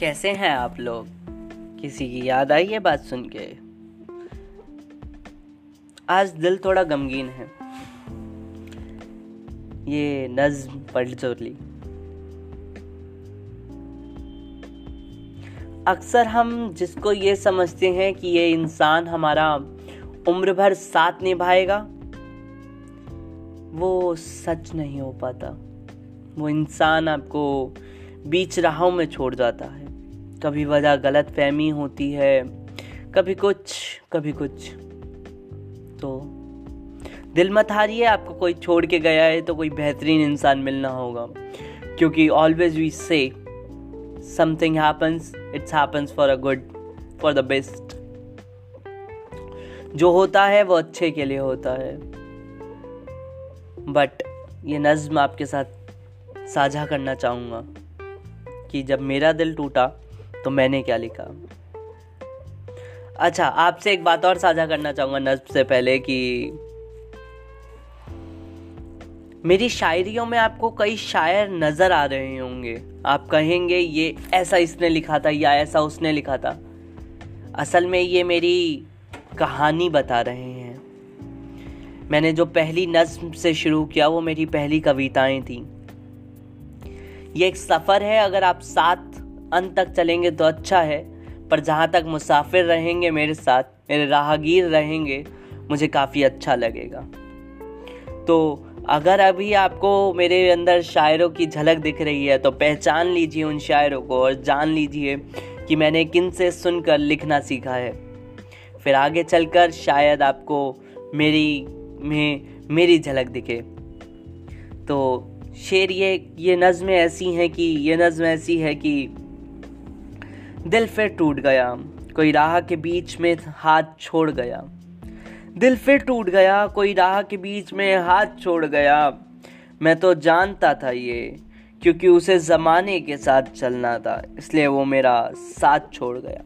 कैसे हैं आप लोग? किसी की याद आई है बात सुन के? आज दिल थोड़ा गमगीन है। ये नज्म पढ़ ली अक्सर हम जिसको ये समझते हैं कि ये इंसान हमारा उम्र भर साथ निभाएगा, वो सच नहीं हो पाता। वो इंसान आपको बीच राहों में छोड़ जाता है। कभी वजह गलत फहमी होती है, कभी कुछ कभी कुछ। तो दिल मत हारिए, आपको कोई छोड़ के गया है तो कोई बेहतरीन इंसान मिलना होगा। क्योंकि always we say something happens it's happens for a good for the best जो होता है, वो अच्छे के लिए होता है। बट ये नज्म आपके साथ साझा करना चाहूँगा कि जब मेरा दिल टूटा तो मैंने क्या लिखा? अच्छा आपसे एक बात और साझा करना चाहूँगा नज्म से पहले कि मेरी शायरियों में आपको कई शायर नज़र आ रहे होंगे। आप कहेंगे, ये ऐसा इसने लिखा था या ऐसा उसने लिखा था। असल में ये मेरी कहानी बता रहे हैं। मैंने जो पहली नज्म से शुरू किया, वो मेरी पहली कविताएँ थी। ये एक सफ़र है अगर आप साथ अंत तक चलेंगे तो अच्छा है, पर जहाँ तक मुसाफिर रहेंगे मेरे साथ, मेरे राहगीर रहेंगे, मुझे काफ़ी अच्छा लगेगा। तो अगर अभी आपको मेरे अंदर शायरों की झलक दिख रही है तो पहचान लीजिए उन शायरों को और जान लीजिए कि मैंने किन से सुनकर लिखना सीखा है। फिर आगे चलकर शायद आपको मेरी, में, मेरी झलक दिखे। तो शेर, ये ये नज़में ऐसी हैं कि, ये नज़म ऐसी है कि दिल फिर टूट गया, कोई राह के बीच में हाथ छोड़ गया। दिल फिर टूट गया, कोई राह के बीच में हाथ छोड़ गया। मैं तो जानता था ये, क्योंकि उसे ज़माने के साथ चलना था, इसलिए वो मेरा साथ छोड़ गया।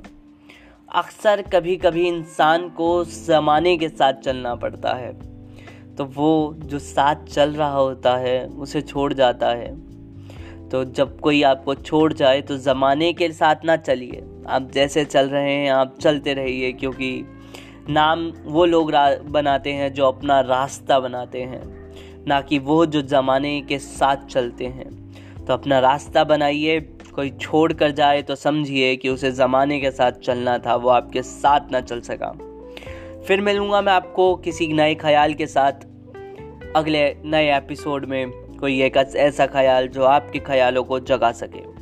अक्सर कभी कभी इंसान को ज़माने के साथ चलना पड़ता है तो वो जो साथ चल रहा होता है, उसे छोड़ जाता है। तो जब कोई आपको छोड़ जाए तो ज़माने के साथ ना चलिए। आप जैसे चल रहे हैं, आप चलते रहिए, क्योंकि नाम वो लोग बनाते हैं जो अपना रास्ता बनाते हैं, ना कि वो जो ज़माने के साथ चलते हैं। तो अपना रास्ता बनाइए, कोई छोड़ कर जाए तो समझिए कि उसे ज़माने के साथ चलना था, वो आपके साथ ना चल सका। फिर मिलूँगा मैं आपको किसी नए ख्याल के साथ अगले नए एपिसोड में। कोई एक ऐसा ख्याल जो आपके ख्यालों को जगा सके।